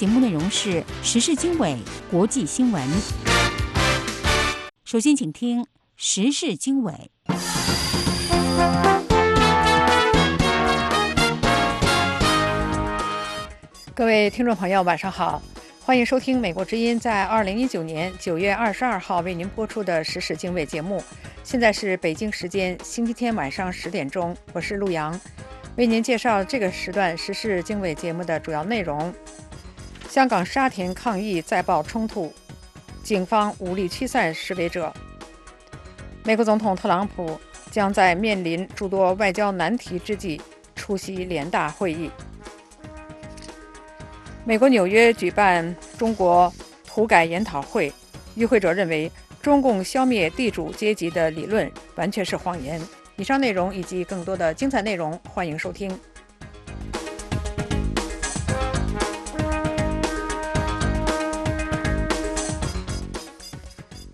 节目内容是时事经纬国际新闻。首先，请听时事经纬。各位听众朋友，晚上好，欢迎收听《美国之音》在二零一九年九月二十二号为您播出的时事经纬节目。现在是北京时间星期天晚上十点钟，我是陆阳，为您介绍这个时段时事经纬节目的主要内容。香港沙田抗议再爆冲突，警方武力驱散示威者。美国总统特朗普将在面临诸多外交难题之际出席联大会议。美国纽约举办中国土改研讨会，与会者认为中共消灭地主阶级的理论完全是谎言。以上内容以及更多的精彩内容，欢迎收听。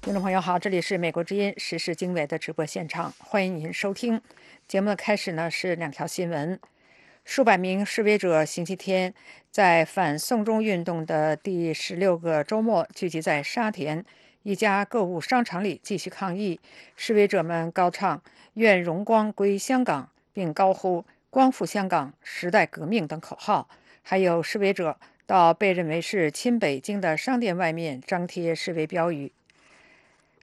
听众朋友好，这里是美国之音时事经纬的直播现场，欢迎您收听。节目的开始呢是两条新闻：数百名示威者星期天在反送中运动的第十六个周末聚集在沙田一家购物商场里继续抗议。示威者们高唱“愿荣光归香港”，并高呼“光复香港，时代革命”等口号。还有示威者到被认为是亲北京的商店外面张贴示威标语。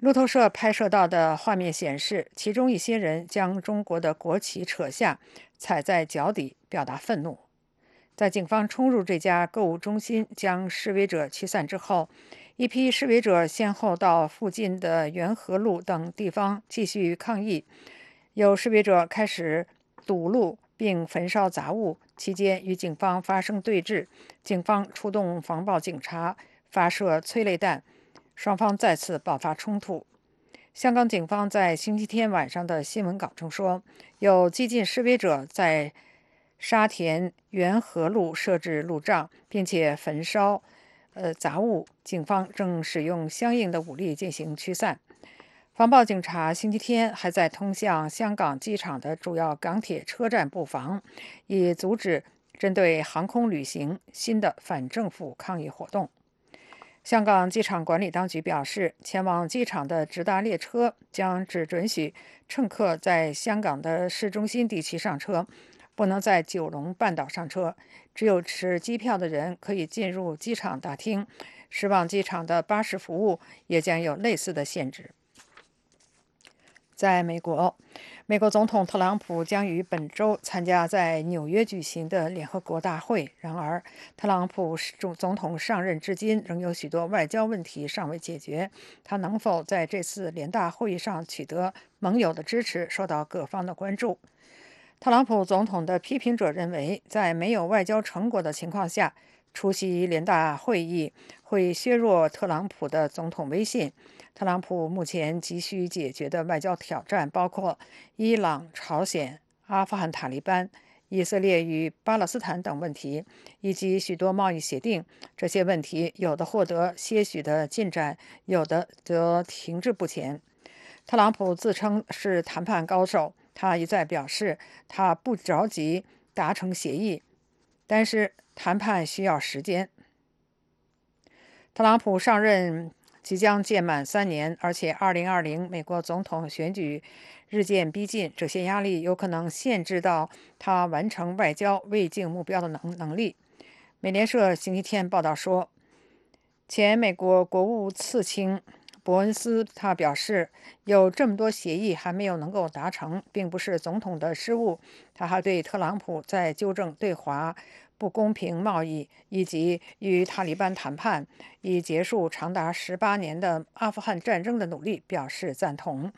路透社拍摄到的画面显示，其中一些人将中国的国旗扯下，踩在脚底，表达愤怒。在警方冲入这家购物中心将示威者驱散之后，一批示威者先后到附近的元和路等地方继续抗议。有示威者开始堵路并焚烧杂物，期间与警方发生对峙，警方出动防暴警察，发射催泪弹。双方再次爆发冲突。香港警方在星期天晚上的新闻稿中说，有激进示威者在沙田元和路设置路障，并且焚烧呃杂物。警方正使用相应的武力进行驱散。防暴警察星期天还在通向香港机场的主要港铁车站布防，以阻止针对航空旅行新的反政府抗议活动。香港机场管理当局表示，前往机场的直达列车将只准许乘客在香港的市中心地区上车，不能在九龙半岛上车。只有持机票的人可以进入机场大厅。驶往机场的巴士服务也将有类似的限制。在美国。美国总统特朗普将于本周参加在纽约举行的联合国大会。然而，特朗普总总统上任至今，仍有许多外交问题尚未解决。他能否在这次联大会议上取得盟友的支持，受到各方的关注。特朗普总统的批评者认为，在没有外交成果的情况下出席联大会议，会削弱特朗普的总统威信。特朗普目前急需解决的外交挑战包括伊朗、朝鲜、阿富汗塔利班、以色列与巴勒斯坦等问题，以及许多贸易协定。这些问题有的获得些许的进展，有的则停滞不前。特朗普自称是谈判高手，他一再表示他不着急达成协议，但是谈判需要时间。特朗普上任。即将届满三年，而且2020美国总统选举日渐逼近，这些压力有可能限制到他完成外交未竟目标的能能力。美联社星期天报道说，前美国国务次卿伯恩斯他表示，有这么多协议还没有能够达成，并不是总统的失误。他还对特朗普在纠正对华。不公平贸易以及与塔利班谈判以结束长达十八年的阿富汗战争的努力表示赞同，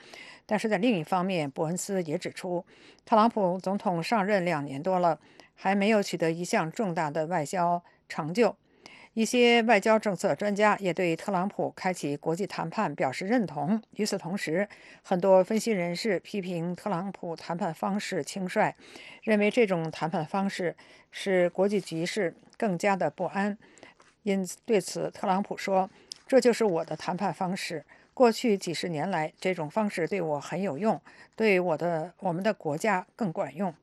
但是在另一方面，伯恩斯也指出，特朗普总统上任两年多了，还没有取得一项重大的外交成就。一些外交政策专家也对特朗普开启国际谈判表示认同。与此同时，很多分析人士批评特朗普谈判方式轻率，认为这种谈判方式使国际局势更加的不安。因此对此，特朗普说：“这就是我的谈判方式。过去几十年来，这种方式对我很有用，对我的我们的国家更管用。”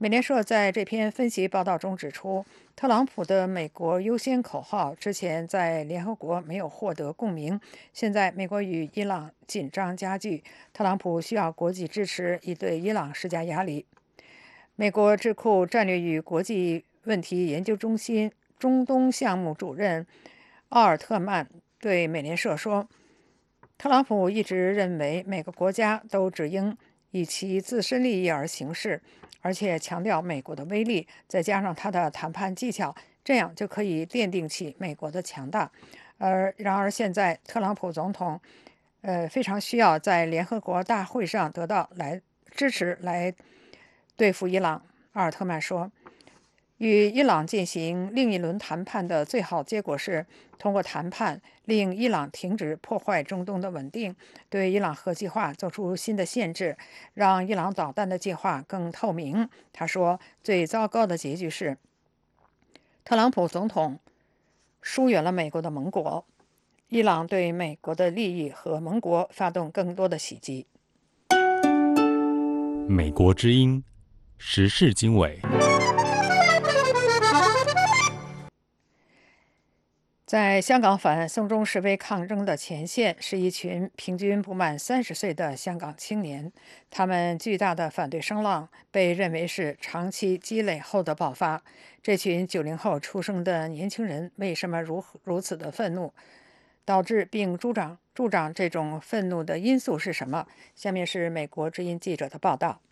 美联社在这篇分析报道中指出，特朗普的“美国优先”口号之前在联合国没有获得共鸣。现在，美国与伊朗紧张加剧，特朗普需要国际支持，以对伊朗施加压力。美国智库战略与国际问题研究中心中东项目主任奥尔特曼对美联社说：“特朗普一直认为每个国家都只应以其自身利益而行事。”而且强调美国的威力，再加上他的谈判技巧，这样就可以奠定起美国的强大。而然而现在，特朗普总统，呃，非常需要在联合国大会上得到来支持，来对付伊朗。阿尔特曼说。与伊朗进行另一轮谈判的最好结果是通过谈判令伊朗停止破坏中东的稳定，对伊朗核计划做出新的限制，让伊朗导弹的计划更透明。他说：“最糟糕的结局是特朗普总统疏远了美国的盟国，伊朗对美国的利益和盟国发动更多的袭击。”美国之音时事经纬。在香港反送中示威抗争的前线，是一群平均不满三十岁的香港青年。他们巨大的反对声浪被认为是长期积累后的爆发。这群九零后出生的年轻人为什么如如此的愤怒？导致并助长助长这种愤怒的因素是什么？下面是美国之音记者的报道。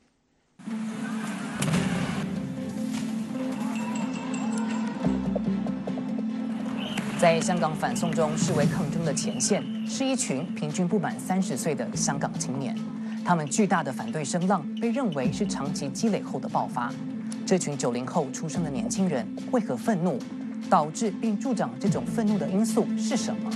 在香港反送中视为抗争的前线，是一群平均不满三十岁的香港青年。他们巨大的反对声浪被认为是长期积累后的爆发。这群九零后出生的年轻人为何愤怒？导致并助长这种愤怒的因素是什么？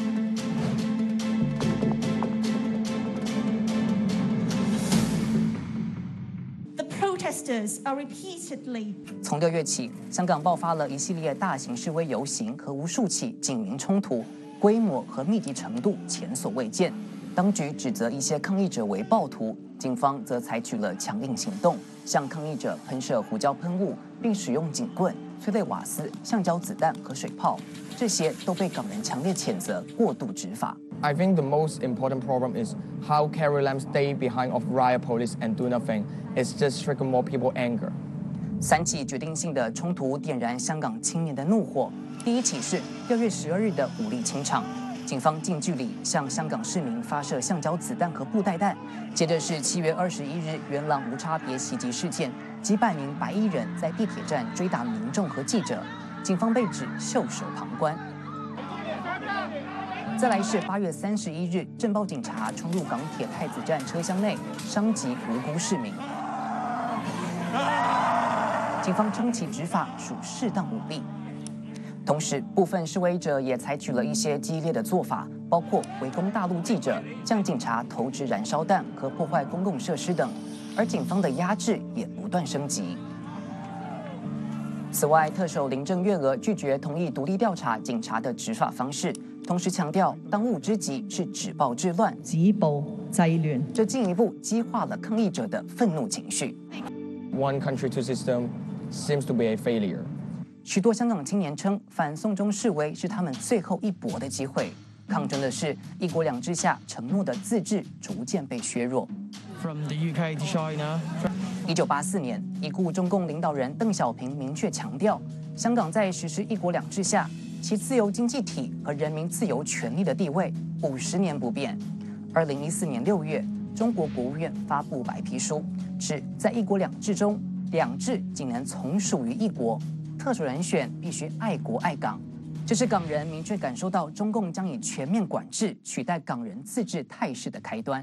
从六月起，香港爆发了一系列大型示威游行和无数起警民冲突，规模和密集程度前所未见。当局指责一些抗议者为暴徒，警方则采取了强硬行动，向抗议者喷射胡椒喷雾，并使用警棍、催泪瓦斯、橡胶子弹和水炮。这些都被港人强烈谴责过度执法。I think the most important problem is how Carrie Lam stay behind of riot police and do nothing. It's just trigger more people anger. 三起决定性的冲突点燃香港青年的怒火。第一起是六月十二日的武力清场，警方近距离向香港市民发射橡胶子弹和布袋弹。接着是七月二十一日元朗无差别袭击事件，几百名白衣人在地铁站追打民众和记者，警方被指袖手旁观。再来是八月三十一日，镇暴警察冲入港铁太子站车厢内，伤及无辜市民。警方称其执法属适当武力。同时，部分示威者也采取了一些激烈的做法，包括围攻大陆记者、向警察投掷燃烧弹和破坏公共设施等。而警方的压制也不断升级。此外，特首林郑月娥拒绝同意独立调查警察的执法方式。同时强调，当务之急是止暴制乱，止暴制乱，这进一步激化了抗议者的愤怒情绪。One country, two system seems to be a failure。许多香港青年称，反送中示威是他们最后一搏的机会。抗争的是一国两制下承诺的自治逐渐被削弱。From the UK to China。一九八四年，已故中共领导人邓小平明确强调，香港在实施一国两制下。其自由经济体和人民自由权利的地位五十年不变。二零一四年六月，中国国务院发布白皮书，指在一国两制中，两制仅能从属于一国，特首人选必须爱国爱港。这是港人明确感受到中共将以全面管制取代港人自治态势的开端。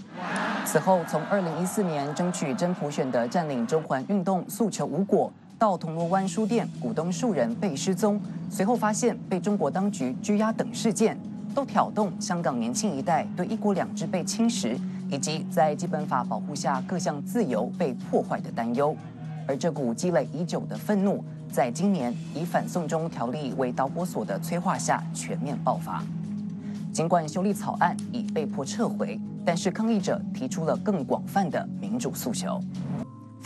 此后，从二零一四年争取真普选的占领中环运动诉求无果。到铜锣湾书店股东数人被失踪，随后发现被中国当局拘押等事件，都挑动香港年轻一代对一国两制被侵蚀，以及在基本法保护下各项自由被破坏的担忧。而这股积累已久的愤怒，在今年以反送中条例为导火索的催化下全面爆发。尽管修例草案已被迫撤回，但是抗议者提出了更广泛的民主诉求。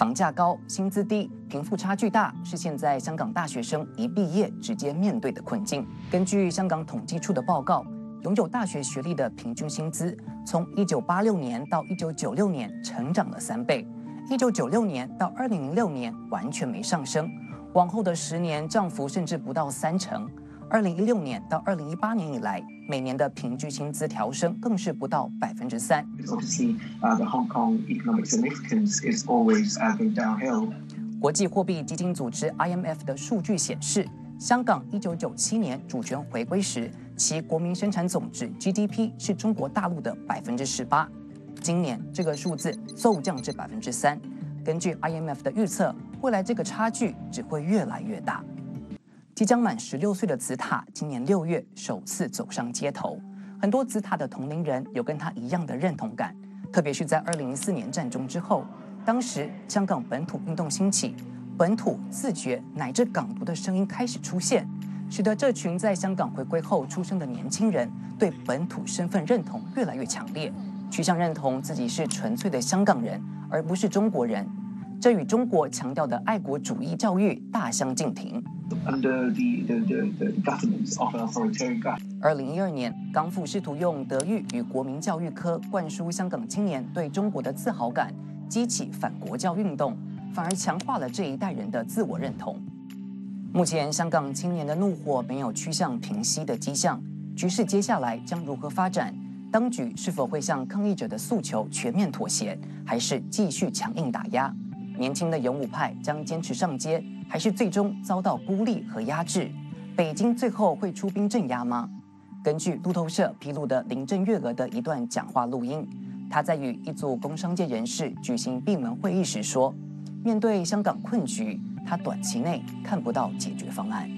房价高、薪资低、贫富差距大，是现在香港大学生一毕业直接面对的困境。根据香港统计处的报告，拥有大学学历的平均薪资从1986年到1996年成长了三倍，1996年到2006年完全没上升，往后的十年涨幅甚至不到三成。二零一六年到二零一八年以来，每年的平均薪资调升更是不到百分之三。国际货币基金组织 IMF 的数据显示，香港一九九七年主权回归时，其国民生产总值 GDP 是中国大陆的百分之十八，今年这个数字骤降至百分之三。根据 IMF 的预测，未来这个差距只会越来越大。即将满十六岁的紫塔，今年六月首次走上街头。很多紫塔的同龄人有跟他一样的认同感，特别是在二零一四年战中之后，当时香港本土运动兴起，本土自觉乃至港独的声音开始出现，使得这群在香港回归后出生的年轻人对本土身份认同越来越强烈，趋向认同自己是纯粹的香港人，而不是中国人。这与中国强调的爱国主义教育大相径庭。二零一二年，港府试图用德育与国民教育科灌输香港青年对中国的自豪感，激起反国教运动，反而强化了这一代人的自我认同。目前，香港青年的怒火没有趋向平息的迹象，局势接下来将如何发展？当局是否会向抗议者的诉求全面妥协，还是继续强硬打压？年轻的勇武派将坚持上街，还是最终遭到孤立和压制？北京最后会出兵镇压吗？根据路透社披露的林郑月娥的一段讲话录音，她在与一组工商界人士举行闭门会议时说：“面对香港困局，她短期内看不到解决方案。”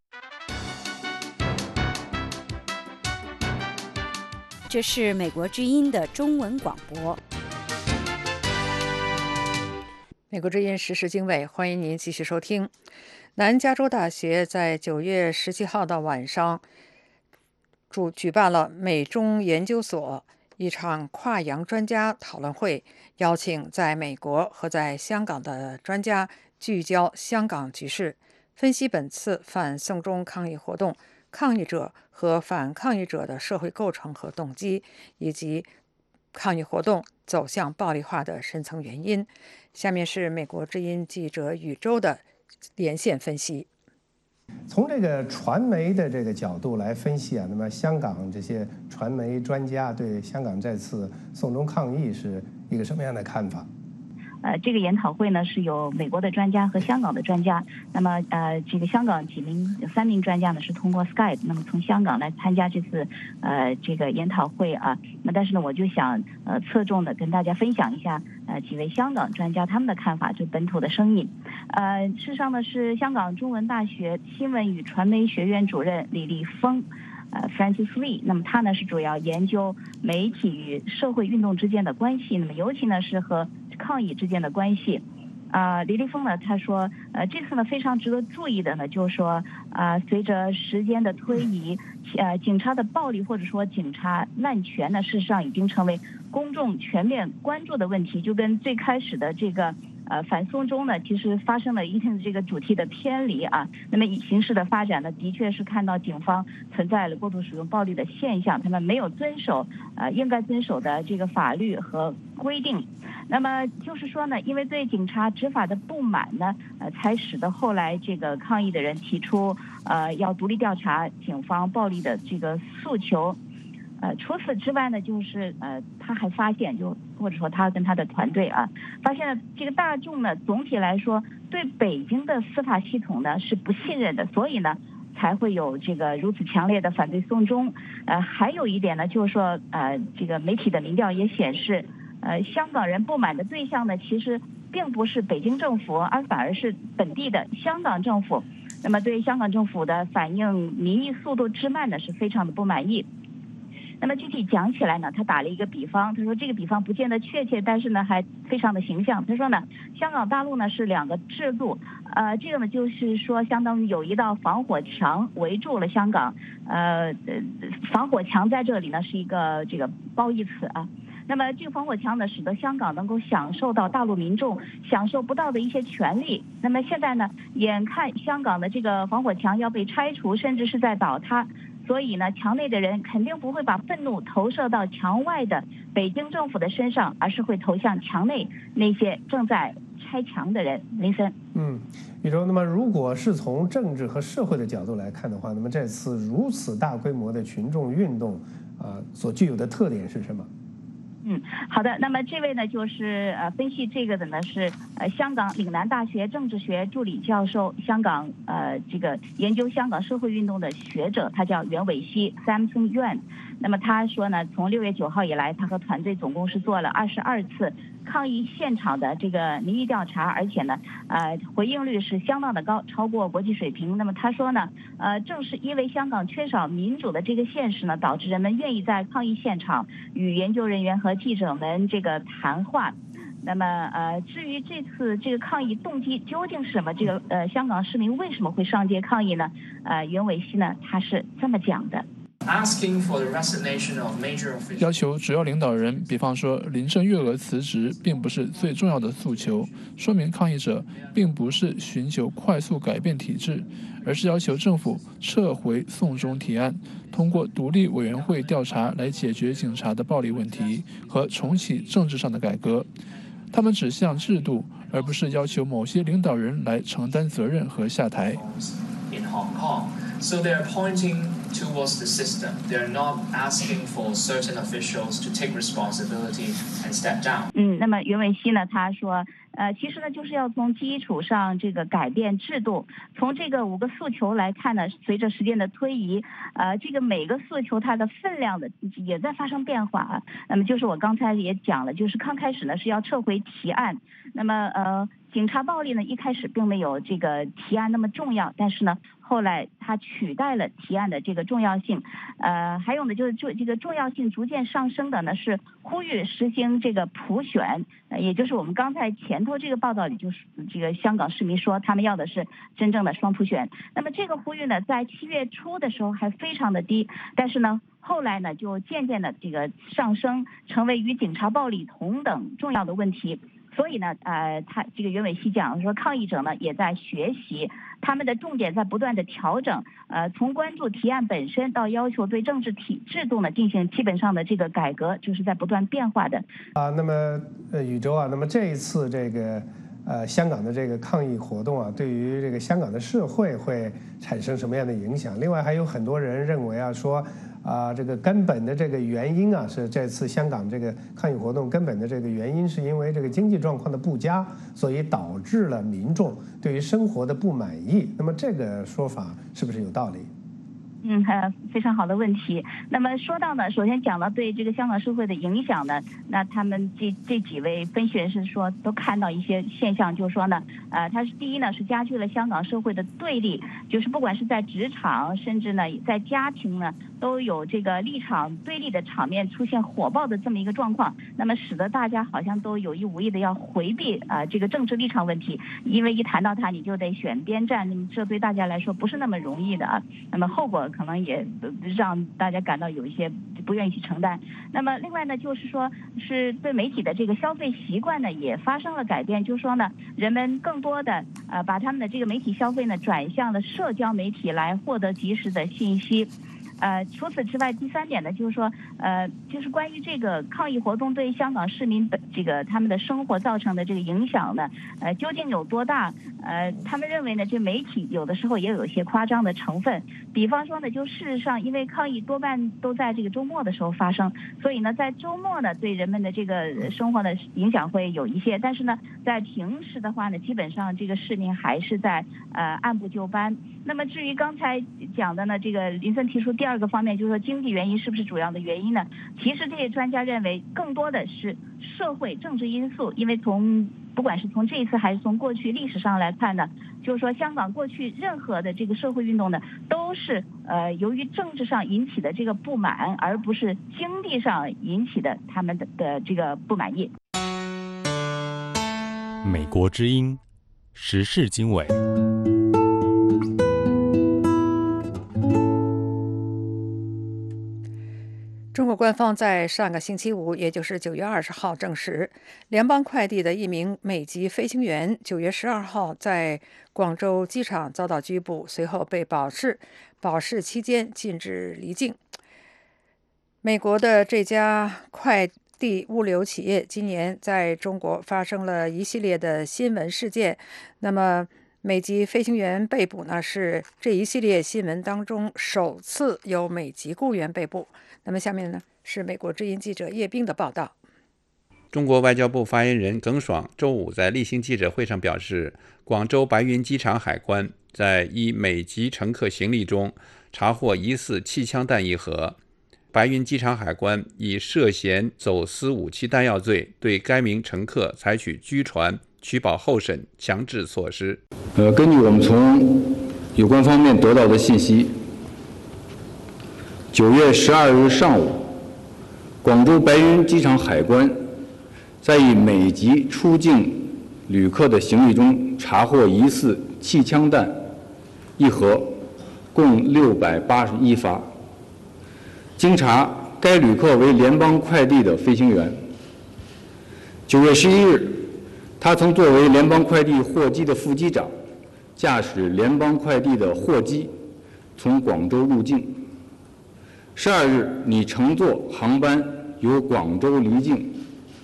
这是美国之音的中文广播。美国之音实时经纬，欢迎您继续收听。南加州大学在九月十七号的晚上主举办了美中研究所一场跨洋专家讨论会，邀请在美国和在香港的专家聚焦香港局势，分析本次反送中抗议活动抗议者和反抗议者的社会构成和动机，以及抗议活动走向暴力化的深层原因。下面是美国之音记者宇宙的连线分析。从这个传媒的这个角度来分析啊，那么香港这些传媒专家对香港这次送中抗议是一个什么样的看法？呃，这个研讨会呢是有美国的专家和香港的专家。那么，呃，这个香港几名三名专家呢是通过 Skype，那么从香港来参加这次呃这个研讨会啊。那但是呢，我就想呃侧重的跟大家分享一下呃几位香港专家他们的看法，就本土的声音。呃，事实上呢是香港中文大学新闻与传媒学院主任李立峰，呃 Francis Lee。那么他呢是主要研究媒体与社会运动之间的关系，那么尤其呢是和抗议之间的关系，啊，李立峰呢，他说，呃，这次呢非常值得注意的呢，就是说，啊，随着时间的推移，呃，警察的暴力或者说警察滥权呢，事实上已经成为公众全面关注的问题，就跟最开始的这个。呃，反送中呢，其实发生了一定的这个主题的偏离啊。那么以形势的发展呢，的确是看到警方存在了过度使用暴力的现象，他们没有遵守呃应该遵守的这个法律和规定。那么就是说呢，因为对警察执法的不满呢，呃，才使得后来这个抗议的人提出呃要独立调查警方暴力的这个诉求。呃，除此之外呢，就是呃，他还发现，就或者说他跟他的团队啊，发现了这个大众呢，总体来说对北京的司法系统呢是不信任的，所以呢才会有这个如此强烈的反对送终。呃，还有一点呢，就是说呃，这个媒体的民调也显示，呃，香港人不满的对象呢，其实并不是北京政府，而反而是本地的香港政府。那么对香港政府的反应民意速度之慢呢，是非常的不满意。那么具体讲起来呢，他打了一个比方，他说这个比方不见得确切，但是呢还非常的形象。他说呢，香港大陆呢是两个制度，呃，这个呢就是说相当于有一道防火墙围住了香港，呃，防火墙在这里呢是一个这个褒义词啊。那么这个防火墙呢，使得香港能够享受到大陆民众享受不到的一些权利。那么现在呢，眼看香港的这个防火墙要被拆除，甚至是在倒塌。所以呢，墙内的人肯定不会把愤怒投射到墙外的北京政府的身上，而是会投向墙内那些正在拆墙的人。林森，嗯，宇宙。那么，如果是从政治和社会的角度来看的话，那么这次如此大规模的群众运动，啊，所具有的特点是什么？嗯，好的。那么这位呢，就是呃分析这个的呢是呃香港岭南大学政治学助理教授，香港呃这个研究香港社会运动的学者，他叫袁伟熙 （Samson Yuan）。那么他说呢，从六月九号以来，他和团队总共是做了二十二次。抗议现场的这个民意调查，而且呢，呃，回应率是相当的高，超过国际水平。那么他说呢，呃，正是因为香港缺少民主的这个现实呢，导致人们愿意在抗议现场与研究人员和记者们这个谈话。那么，呃，至于这次这个抗议动机究竟是什么？这个呃，香港市民为什么会上街抗议呢？呃，袁伟希呢，他是这么讲的。要求主要领导人，比方说林郑月娥辞职，并不是最重要的诉求。说明抗议者并不是寻求快速改变体制，而是要求政府撤回送中提案，通过独立委员会调查来解决警察的暴力问题和重启政治上的改革。他们指向制度，而不是要求某些领导人来承担责任和下台。Hong kong so they are pointing towards the system. They are not asking for certain officials to take responsibility and step down. 嗯，那么袁伟希呢？他说，呃，其实呢，就是要从基础上这个改变制度。从这个五个诉求来看呢，随着时间的推移，呃，这个每个诉求它的分量的也在发生变化啊。那么就是我刚才也讲了，就是刚开始呢是要撤回提案。那么呃。警察暴力呢，一开始并没有这个提案那么重要，但是呢，后来它取代了提案的这个重要性。呃，还有呢，就是就这个重要性逐渐上升的呢，是呼吁实行这个普选，呃，也就是我们刚才前头这个报道里就是这个香港市民说他们要的是真正的双普选。那么这个呼吁呢，在七月初的时候还非常的低，但是呢，后来呢就渐渐的这个上升，成为与警察暴力同等重要的问题。所以呢，呃，他这个袁伟希讲说，抗议者呢也在学习，他们的重点在不断的调整，呃，从关注提案本身到要求对政治体制度呢进行基本上的这个改革，就是在不断变化的。啊，那么呃，宇宙啊，那么这一次这个呃香港的这个抗议活动啊，对于这个香港的社会会产生什么样的影响？另外还有很多人认为啊说。啊，这个根本的这个原因啊，是这次香港这个抗议活动根本的这个原因，是因为这个经济状况的不佳，所以导致了民众对于生活的不满意。那么这个说法是不是有道理？嗯，非常好的问题。那么说到呢，首先讲了对这个香港社会的影响呢，那他们这这几位分析人士说，都看到一些现象，就是说呢，呃，它是第一呢是加剧了香港社会的对立，就是不管是在职场，甚至呢在家庭呢，都有这个立场对立的场面出现火爆的这么一个状况，那么使得大家好像都有意无意的要回避啊这个政治立场问题，因为一谈到它你就得选边站，那么这对大家来说不是那么容易的啊，那么后果。可能也让大家感到有一些不愿意去承担。那么另外呢，就是说是对媒体的这个消费习惯呢，也发生了改变。就是说呢，人们更多的呃把他们的这个媒体消费呢转向了社交媒体来获得及时的信息。呃，除此之外，第三点呢，就是说，呃，就是关于这个抗议活动对香港市民的这个他们的生活造成的这个影响呢，呃，究竟有多大？呃，他们认为呢，这媒体有的时候也有一些夸张的成分。比方说呢，就事实上，因为抗议多半都在这个周末的时候发生，所以呢，在周末呢，对人们的这个生活的影响会有一些。但是呢，在平时的话呢，基本上这个市民还是在呃按部就班。那么至于刚才讲的呢，这个林森提出第二个方面，就是说经济原因是不是主要的原因呢？其实这些专家认为，更多的是社会政治因素。因为从不管是从这一次还是从过去历史上来看呢，就是说香港过去任何的这个社会运动呢，都是呃由于政治上引起的这个不满，而不是经济上引起的他们的的这个不满意。美国之音时事经纬。中国官方在上个星期五，也就是九月二十号证实，联邦快递的一名美籍飞行员九月十二号在广州机场遭到拘捕，随后被保释，保释期间禁止离境。美国的这家快递物流企业今年在中国发生了一系列的新闻事件，那么。美籍飞行员被捕呢，是这一系列新闻当中首次有美籍雇员被捕。那么下面呢是美国之音记者叶冰的报道。中国外交部发言人耿爽周五在例行记者会上表示，广州白云机场海关在一美籍乘客行李中查获疑似气枪弹一盒，白云机场海关以涉嫌走私武器弹药罪对该名乘客采取拘传。取保候审强制措施。呃，根据我们从有关方面得到的信息，九月十二日上午，广州白云机场海关在一美籍出境旅客的行李中查获疑似气枪弹一盒，共六百八十一发。经查，该旅客为联邦快递的飞行员。九月十一日。他曾作为联邦快递货机的副机长，驾驶联邦快递的货机从广州入境。十二日，你乘坐航班由广州离境，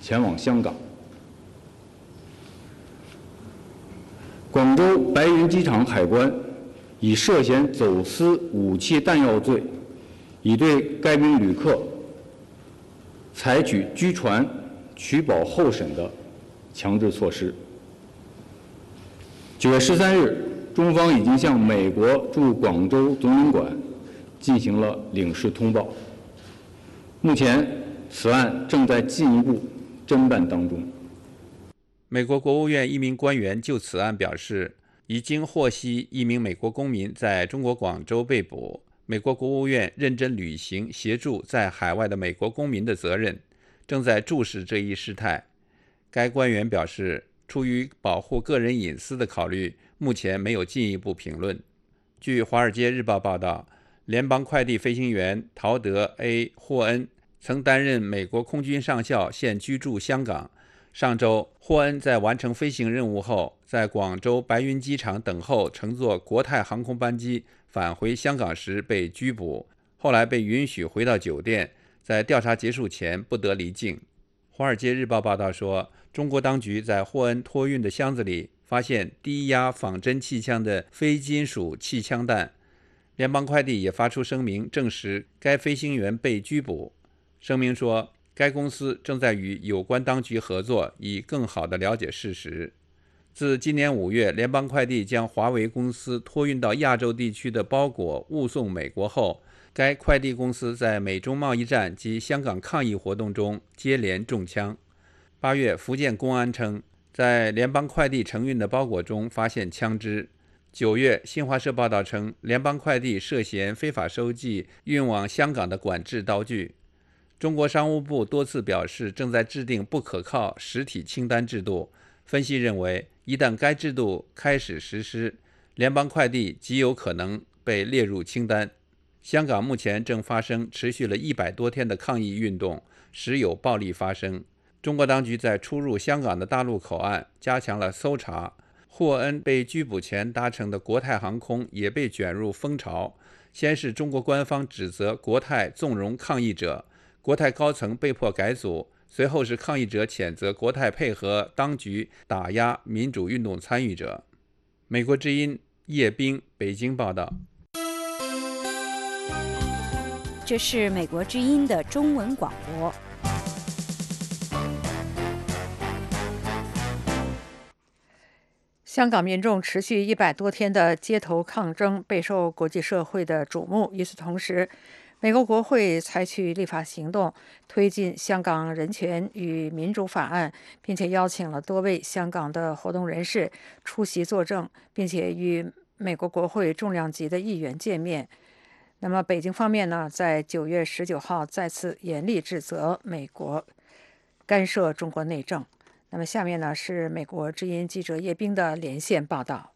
前往香港。广州白云机场海关以涉嫌走私武器弹药罪，已对该名旅客采取拘传、取保候审的。强制措施。九月十三日，中方已经向美国驻广州总领馆进行了领事通报。目前，此案正在进一步侦办当中。美国国务院一名官员就此案表示，已经获悉一名美国公民在中国广州被捕。美国国务院认真履行协助在海外的美国公民的责任，正在注视这一事态。该官员表示，出于保护个人隐私的考虑，目前没有进一步评论。据《华尔街日报》报道，联邦快递飞行员陶德 ·A· 霍恩曾担任美国空军上校，现居住香港。上周，霍恩在完成飞行任务后，在广州白云机场等候乘坐国泰航空班机返回香港时被拘捕，后来被允许回到酒店，在调查结束前不得离境。《华尔街日报》报道说。中国当局在霍恩托运的箱子里发现低压仿真气枪的非金属气枪弹。联邦快递也发出声明，证实该飞行员被拘捕。声明说，该公司正在与有关当局合作，以更好地了解事实。自今年五月，联邦快递将华为公司托运到亚洲地区的包裹误送美国后，该快递公司在美中贸易战及香港抗议活动中接连中枪。八月，福建公安称，在联邦快递承运的包裹中发现枪支。九月，新华社报道称，联邦快递涉嫌非法收寄运往香港的管制刀具。中国商务部多次表示，正在制定不可靠实体清单制度。分析认为，一旦该制度开始实施，联邦快递极有可能被列入清单。香港目前正发生持续了一百多天的抗议运动，时有暴力发生。中国当局在出入香港的大陆口岸加强了搜查。霍恩被拘捕前搭乘的国泰航空也被卷入风潮。先是中国官方指责国泰纵容抗议者，国泰高层被迫改组；随后是抗议者谴责国泰配合当局打压民主运动参与者。美国之音叶冰北京报道。这是美国之音的中文广播。香港民众持续一百多天的街头抗争备受国际社会的瞩目。与此同时，美国国会采取立法行动，推进《香港人权与民主法案》，并且邀请了多位香港的活动人士出席作证，并且与美国国会重量级的议员见面。那么，北京方面呢，在九月十九号再次严厉指责美国干涉中国内政。那么下面呢是美国之音记者叶冰的连线报道。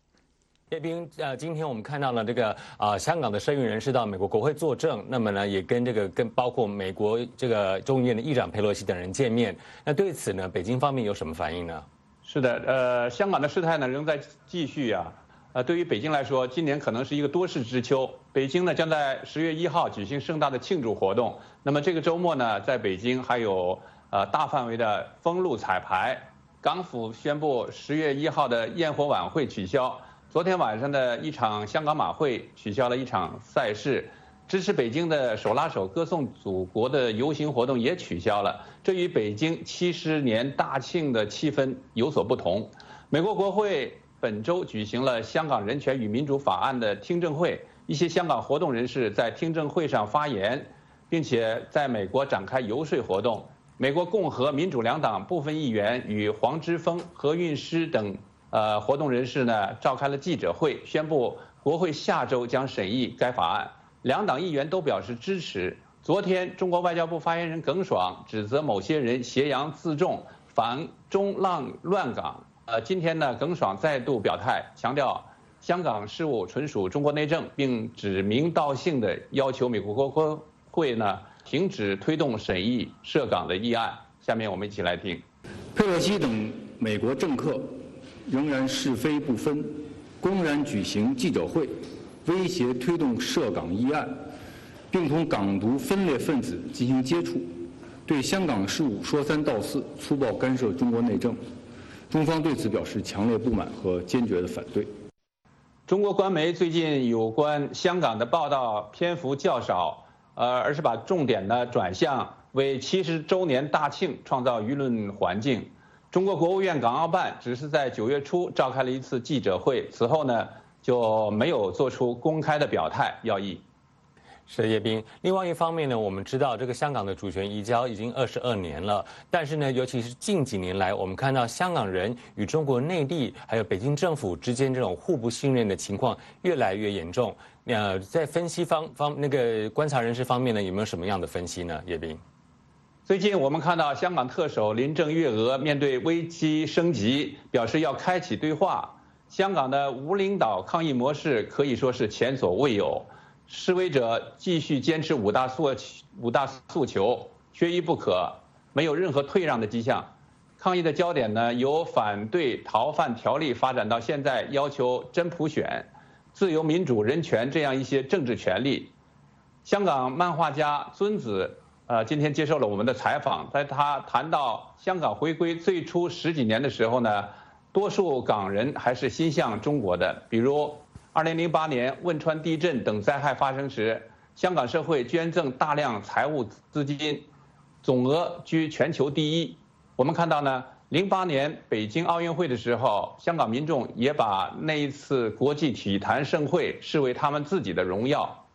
叶斌，呃，今天我们看到了这个啊，香港的社运人士到美国国会作证，那么呢，也跟这个跟包括美国这个众议院的议长佩洛西等人见面。那对此呢，北京方面有什么反应呢？是的，呃，香港的事态呢仍在继续啊。呃，对于北京来说，今年可能是一个多事之秋。北京呢将在十月一号举行盛大的庆祝活动。那么这个周末呢，在北京还有呃大范围的封路彩排。港府宣布十月一号的焰火晚会取消。昨天晚上的一场香港马会取消了一场赛事，支持北京的手拉手歌颂祖国的游行活动也取消了。这与北京七十年大庆的气氛有所不同。美国国会本周举行了《香港人权与民主法案》的听证会，一些香港活动人士在听证会上发言，并且在美国展开游说活动。美国共和、民主两党部分议员与黄之锋、何韵诗等。呃，活动人士呢召开了记者会，宣布国会下周将审议该法案。两党议员都表示支持。昨天，中国外交部发言人耿爽指责某些人挟洋自重，反中浪乱港。呃，今天呢，耿爽再度表态，强调香港事务纯属中国内政，并指名道姓的要求美国国会呢停止推动审议涉港的议案。下面我们一起来听，佩洛西等美国政客。仍然是非不分，公然举行记者会，威胁推动涉港议案，并同港独分裂分子进行接触，对香港事务说三道四，粗暴干涉中国内政。中方对此表示强烈不满和坚决的反对。中国官媒最近有关香港的报道篇幅较少，呃，而是把重点呢转向为七十周年大庆创造舆论环境。中国国务院港澳办只是在九月初召开了一次记者会，此后呢就没有做出公开的表态。要义，是叶斌。另外一方面呢，我们知道这个香港的主权移交已经二十二年了，但是呢，尤其是近几年来，我们看到香港人与中国内地还有北京政府之间这种互不信任的情况越来越严重。那，在分析方方那个观察人士方面呢，有没有什么样的分析呢？叶斌。最近我们看到香港特首林郑月娥面对危机升级，表示要开启对话。香港的无领导抗议模式可以说是前所未有，示威者继续坚持五大诉五大诉求，缺一不可，没有任何退让的迹象。抗议的焦点呢，由反对逃犯条例发展到现在要求真普选、自由民主人权这样一些政治权利。香港漫画家尊子。呃，今天接受了我们的采访，在他谈到香港回归最初十几年的时候呢，多数港人还是心向中国的。比如，2008年汶川地震等灾害发生时，香港社会捐赠大量财务资金，总额居全球第一。我们看到呢，08年北京奥运会的时候，香港民众也把那一次国际体坛盛会视为他们自己的荣耀。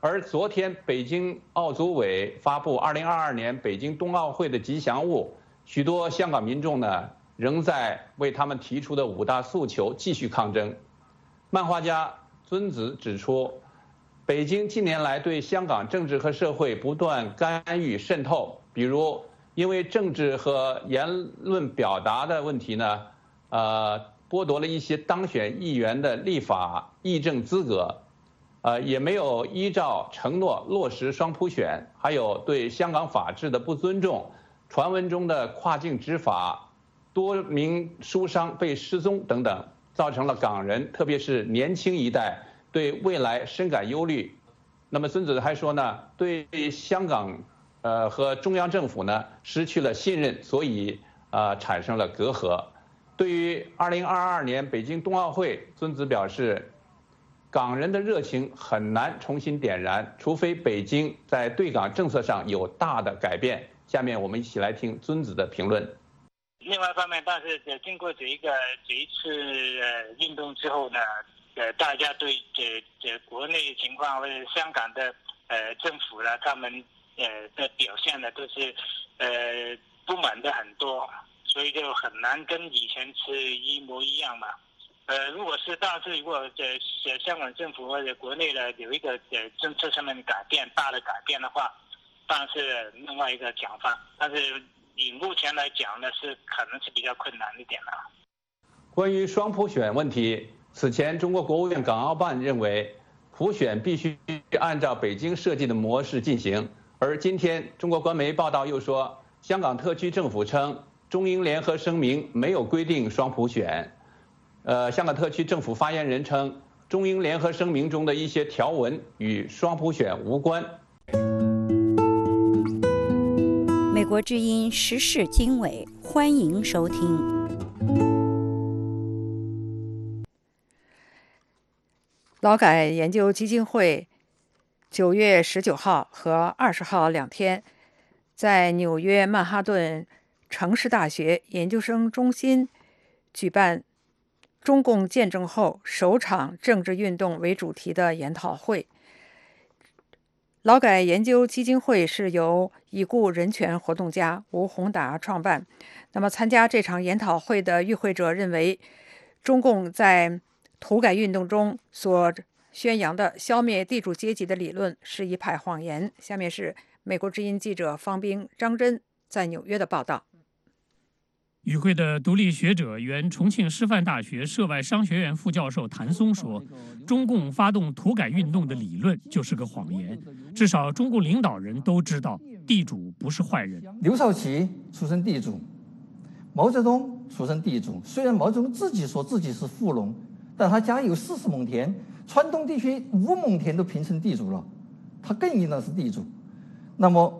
而昨天，北京奥组委发布2022年北京冬奥会的吉祥物，许多香港民众呢仍在为他们提出的五大诉求继续抗争。漫画家尊子指出，北京近年来对香港政治和社会不断干预渗透，比如因为政治和言论表达的问题呢，呃，剥夺了一些当选议员的立法议政资格。呃，也没有依照承诺落实双普选，还有对香港法治的不尊重，传闻中的跨境执法，多名书商被失踪等等，造成了港人，特别是年轻一代对未来深感忧虑。那么孙子还说呢，对香港，呃和中央政府呢失去了信任，所以呃产生了隔阂。对于2022年北京冬奥会，孙子表示。港人的热情很难重新点燃，除非北京在对港政策上有大的改变。下面我们一起来听尊子的评论。另外一方面，但是经过这一个这一次运动之后呢，呃，大家对这这国内情况或者香港的呃政府呢，他们呃的表现呢，都是呃不满的很多，所以就很难跟以前是一模一样嘛。呃，如果是大致如果在香港政府或者国内的有一个呃政策上面的改变，大的改变的话，当然是另外一个讲法。但是以目前来讲呢，是可能是比较困难一点了。关于双普选问题，此前，中国国务院港澳办认为，普选必须按照北京设计的模式进行。而今天，中国官媒报道又说，香港特区政府称，中英联合声明没有规定双普选。呃，香港特区政府发言人称，中英联合声明中的一些条文与双普选无关。美国之音时事经纬，欢迎收听。劳改研究基金会九月十九号和二十号两天，在纽约曼哈顿城市大学研究生中心举办“中共建政后首场政治运动”为主题的研讨会。劳改研究基金会是由已故人权活动家吴宏达创办。那么，参加这场研讨会的与会者认为，中共在土改运动中所宣扬的消灭地主阶级的理论是一派谎言。下面是美国之音记者方冰、张真在纽约的报道。与会的独立学者、原重庆师范大学涉外商学院副教授谭松说：“中共发动土改运动的理论就是个谎言。至少中共领导人都知道，地主不是坏人。刘少奇出身地主，毛泽东出身地主。虽然毛泽东自己说自己是富农，但他家有四十亩田，川东地区五亩田都评成地主了，他更应当是地主。那么，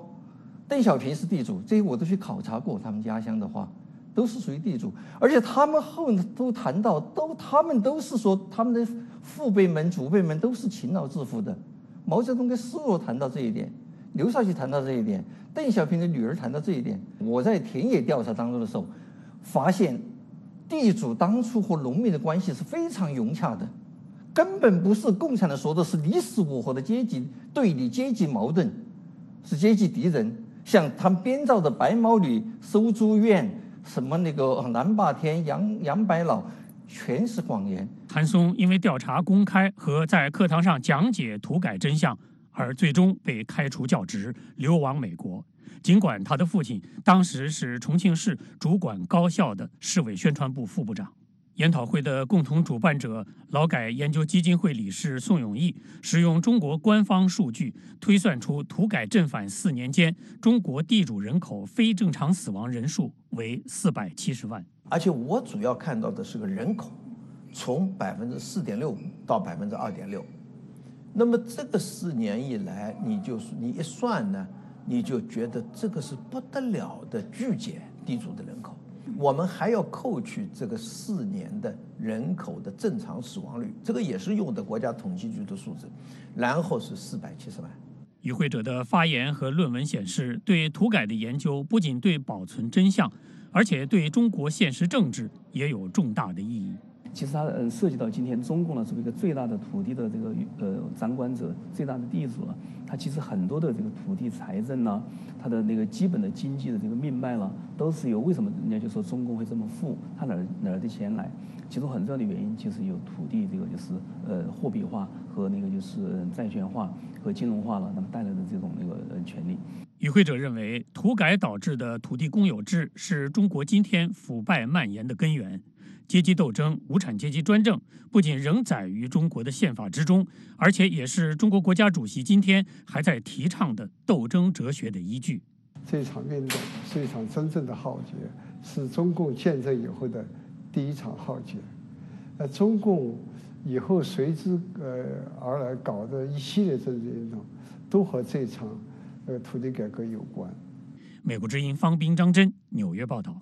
邓小平是地主，这些我都去考察过他们家乡的话。”都是属于地主，而且他们后都谈到，都他们都是说他们的父辈们、祖辈们都是勤劳致富的。毛泽东跟施罗谈到这一点，刘少奇谈到这一点，邓小平的女儿谈到这一点。我在田野调查当中的时候，发现地主当初和农民的关系是非常融洽的，根本不是共产党说的是你死我活的阶级对立、阶级矛盾，是阶级敌人。像他们编造的白毛女收租院。什么那个南霸天、杨杨白老，全是谎言。谭松因为调查公开和在课堂上讲解土改真相，而最终被开除教职，流亡美国。尽管他的父亲当时是重庆市主管高校的市委宣传部副部长。研讨会的共同主办者劳改研究基金会理事宋永义使用中国官方数据推算出土改正反四年间中国地主人口非正常死亡人数为四百七十万，而且我主要看到的是个人口，从百分之四点六到百分之二点六，那么这个四年以来，你就是你一算呢，你就觉得这个是不得了的巨减地主的人口。我们还要扣去这个四年的人口的正常死亡率，这个也是用的国家统计局的数字，然后是四百七十万。与会者的发言和论文显示，对土改的研究不仅对保存真相，而且对中国现实政治也有重大的意义。其实它呃涉及到今天中共呢，作为一个最大的土地的这个呃掌管者、最大的地主了，它其实很多的这个土地财政呢，它的那个基本的经济的这个命脉了，都是由为什么人家就说中共会这么富，它哪儿哪儿的钱来？其中很重要的原因就是有土地这个就是呃货币化和那个就是债券化和金融化了，那么带来的这种那个呃权利。与会者认为，土改导致的土地公有制是中国今天腐败蔓延的根源。阶级斗争、无产阶级专政不仅仍载于中国的宪法之中，而且也是中国国家主席今天还在提倡的斗争哲学的依据。这场运动是一场真正的浩劫，是中共建政以后的第一场浩劫。呃，中共以后随之呃而来搞的一系列政治运动，都和这场呃土地改革有关。美国之音方斌、张真，纽约报道。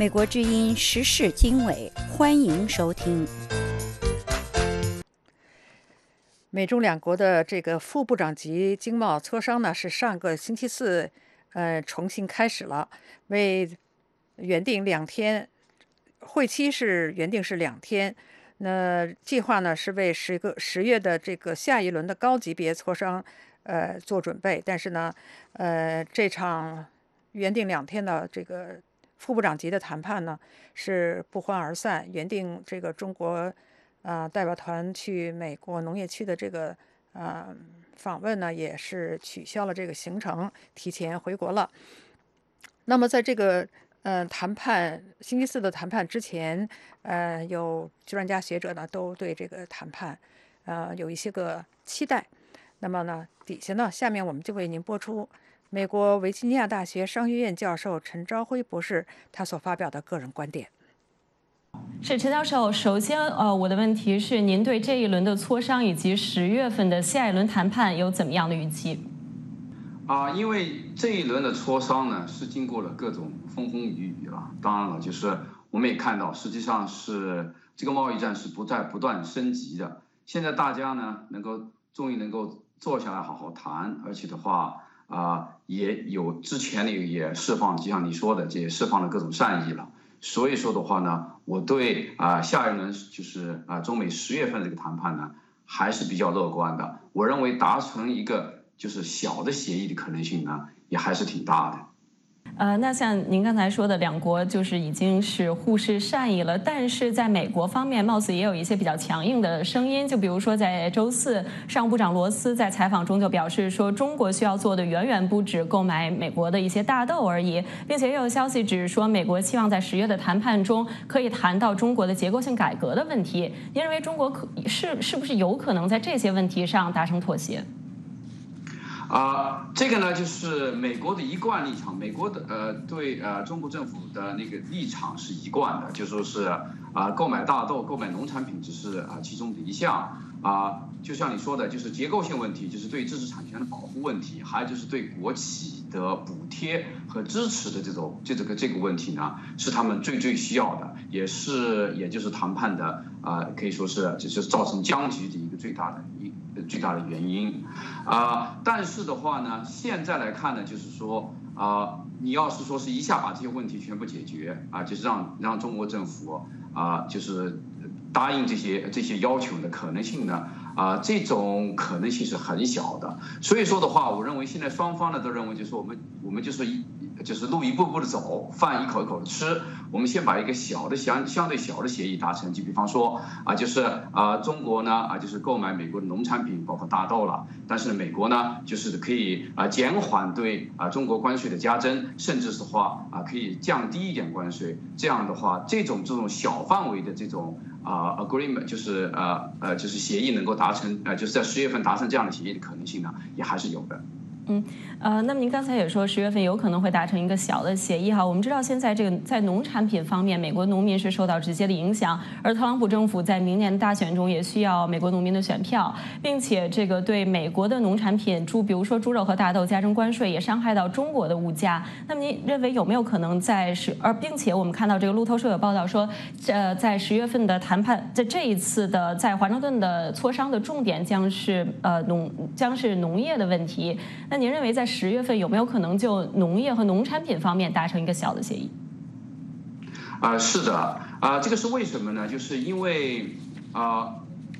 美国之音时事经纬，欢迎收听。美中两国的这个副部长级经贸磋商呢，是上个星期四，呃，重新开始了。为原定两天会期是原定是两天，那计划呢是为十个十月的这个下一轮的高级别磋商，呃，做准备。但是呢，呃，这场原定两天的这个。副部长级的谈判呢是不欢而散，原定这个中国啊代表团去美国农业区的这个啊访问呢也是取消了这个行程，提前回国了。那么在这个呃，谈判星期四的谈判之前，呃，有专家学者呢都对这个谈判，呃，有一些个期待。那么呢，底下呢，下面我们就为您播出美国维吉尼亚大学商学院教授陈朝辉博士他所发表的个人观点。是陈教授，首先，呃，我的问题是，您对这一轮的磋商以及十月份的下一轮谈判有怎么样的预期？啊，因为这一轮的磋商呢，是经过了各种风风雨雨了。当然了，就是我们也看到，实际上是这个贸易战是不在不断升级的。现在大家呢，能够终于能够坐下来好好谈，而且的话，啊，也有之前的也释放，就像你说的，这也释放了各种善意了。所以说的话呢，我对啊下一轮就是啊中美十月份这个谈判呢，还是比较乐观的。我认为达成一个就是小的协议的可能性呢，也还是挺大的。呃，那像您刚才说的，两国就是已经是互示善意了，但是在美国方面，貌似也有一些比较强硬的声音。就比如说，在周四，商务部长罗斯在采访中就表示说，中国需要做的远远不止购买美国的一些大豆而已，并且也有消息指说，美国期望在十月的谈判中可以谈到中国的结构性改革的问题。您认为中国可是是不是有可能在这些问题上达成妥协？啊，这个呢，就是美国的一贯立场。美国的呃，对呃，中国政府的那个立场是一贯的，就说是啊，购买大豆、购买农产品只是啊其中的一项啊。就像你说的，就是结构性问题，就是对知识产权的保护问题，还有就是对国企的补贴和支持的这种这这个这个问题呢，是他们最最需要的，也是也就是谈判的啊，可以说是就是造成僵局的一个最大的一。最大的原因，啊，但是的话呢，现在来看呢，就是说，啊，你要是说是一下把这些问题全部解决，啊，就是让让中国政府啊，就是答应这些这些要求的可能性呢，啊，这种可能性是很小的。所以说的话，我认为现在双方呢都认为，就是我们我们就是一。就是路一步步的走，饭一口一口的吃。我们先把一个小的相相对小的协议达成，就比方说啊，就是啊，中国呢啊，就是购买美国的农产品，包括大豆了。但是美国呢，就是可以啊减缓对啊中国关税的加征，甚至是话啊可以降低一点关税。这样的话，这种这种小范围的这种啊 agreement，就是呃呃就是协议能够达成，呃就是在十月份达成这样的协议的可能性呢，也还是有的。嗯，呃，那么您刚才也说十月份有可能会达成一个小的协议哈。我们知道现在这个在农产品方面，美国农民是受到直接的影响，而特朗普政府在明年大选中也需要美国农民的选票，并且这个对美国的农产品猪，比如说猪肉和大豆加征关税，也伤害到中国的物价。那么您认为有没有可能在十，而并且我们看到这个路透社有报道说，呃，在十月份的谈判，在这一次的在华盛顿的磋商的重点将是呃农将是农业的问题。那您认为在十月份有没有可能就农业和农产品方面达成一个小的协议？啊，是的，啊，这个是为什么呢？就是因为啊，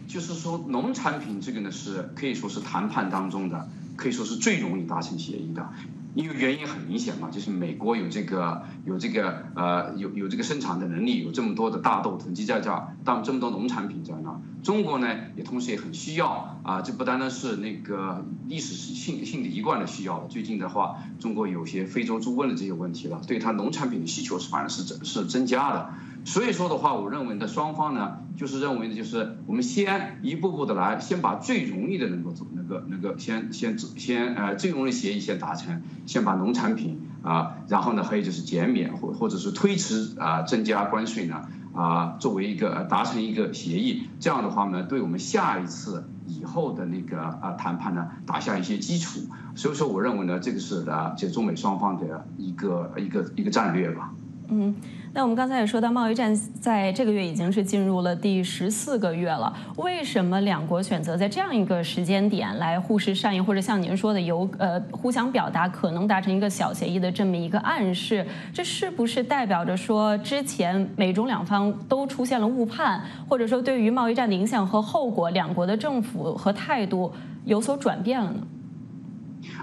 就是说农产品这个呢是可以说是谈判当中的，可以说是最容易达成协议的。因为原因很明显嘛，就是美国有这个有这个呃有有这个生产的能力，有这么多的大豆囤积在这儿，当这么多农产品在那儿。中国呢也同时也很需要啊，这不单单是那个历史性性的一贯的需要。最近的话，中国有些非洲猪瘟的这些问题了，对它农产品的需求是反而是增是增加的。所以说的话，我认为呢，双方呢就是认为呢，就是我们先一步步的来，先把最容易的能够走那个那个先先先呃最容易协议先达成，先把农产品啊，然后呢还有就是减免或或者是推迟啊增加关税呢啊作为一个达成一个协议，这样的话呢，对我们下一次以后的那个啊谈判呢打下一些基础。所以说，我认为呢，这个是啊这中美双方的一个一个一个战略吧。嗯。那我们刚才也说到，贸易战在这个月已经是进入了第十四个月了。为什么两国选择在这样一个时间点来互视善意，或者像您说的，有呃互相表达可能达成一个小协议的这么一个暗示？这是不是代表着说，之前美中两方都出现了误判，或者说对于贸易战的影响和后果，两国的政府和态度有所转变了呢？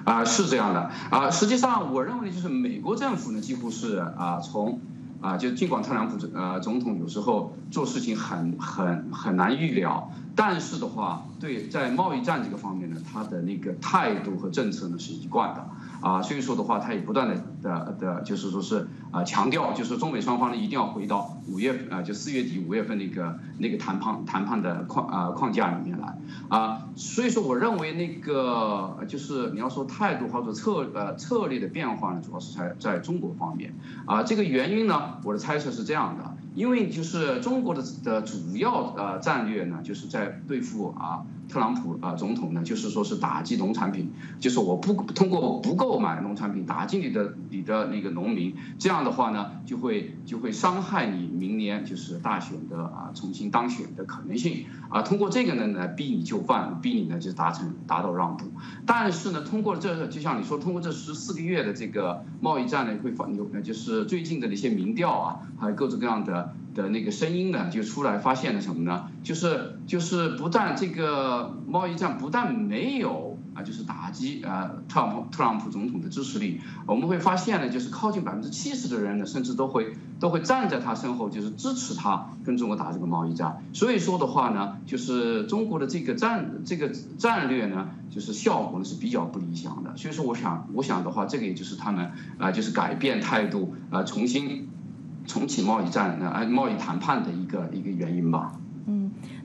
啊，是这样的啊。实际上，我认为就是美国政府呢，几乎是啊从。啊，就尽管特朗普呃总统有时候做事情很很很难预料，但是的话，对在贸易战这个方面呢，他的那个态度和政策呢是一贯的。啊，所以说的话，他也不断的的的，就是说是啊强调，就是中美双方呢一定要回到五月啊就四月底五月份那个那个谈判谈判的框啊框架里面来啊，所以说我认为那个就是你要说态度或者策呃策略的变化呢，主要是在在中国方面。啊，这个原因呢，我的猜测是这样的。因为就是中国的的主要呃战略呢，就是在对付啊特朗普啊总统呢，就是说是打击农产品，就是我不通过不购买农产品打击你的你的那个农民，这样的话呢，就会就会伤害你明年就是大选的啊重新当选的可能性。啊，通过这个呢来逼你就范，逼你呢就达成达到让步。但是呢，通过这就像你说，通过这十四个月的这个贸易战呢，会发有就是最近的那些民调啊，还有各种各样的。的那个声音呢，就出来发现了什么呢？就是就是不但这个贸易战不但没有啊，就是打击啊特朗普特朗普总统的支持力，我们会发现呢，就是靠近百分之七十的人呢，甚至都会都会站在他身后，就是支持他跟中国打这个贸易战。所以说的话呢，就是中国的这个战这个战略呢，就是效果呢是比较不理想的。所以说，我想我想的话，这个也就是他们啊，就是改变态度啊，重新。重启贸易战，呃，贸易谈判的一个一个原因吧。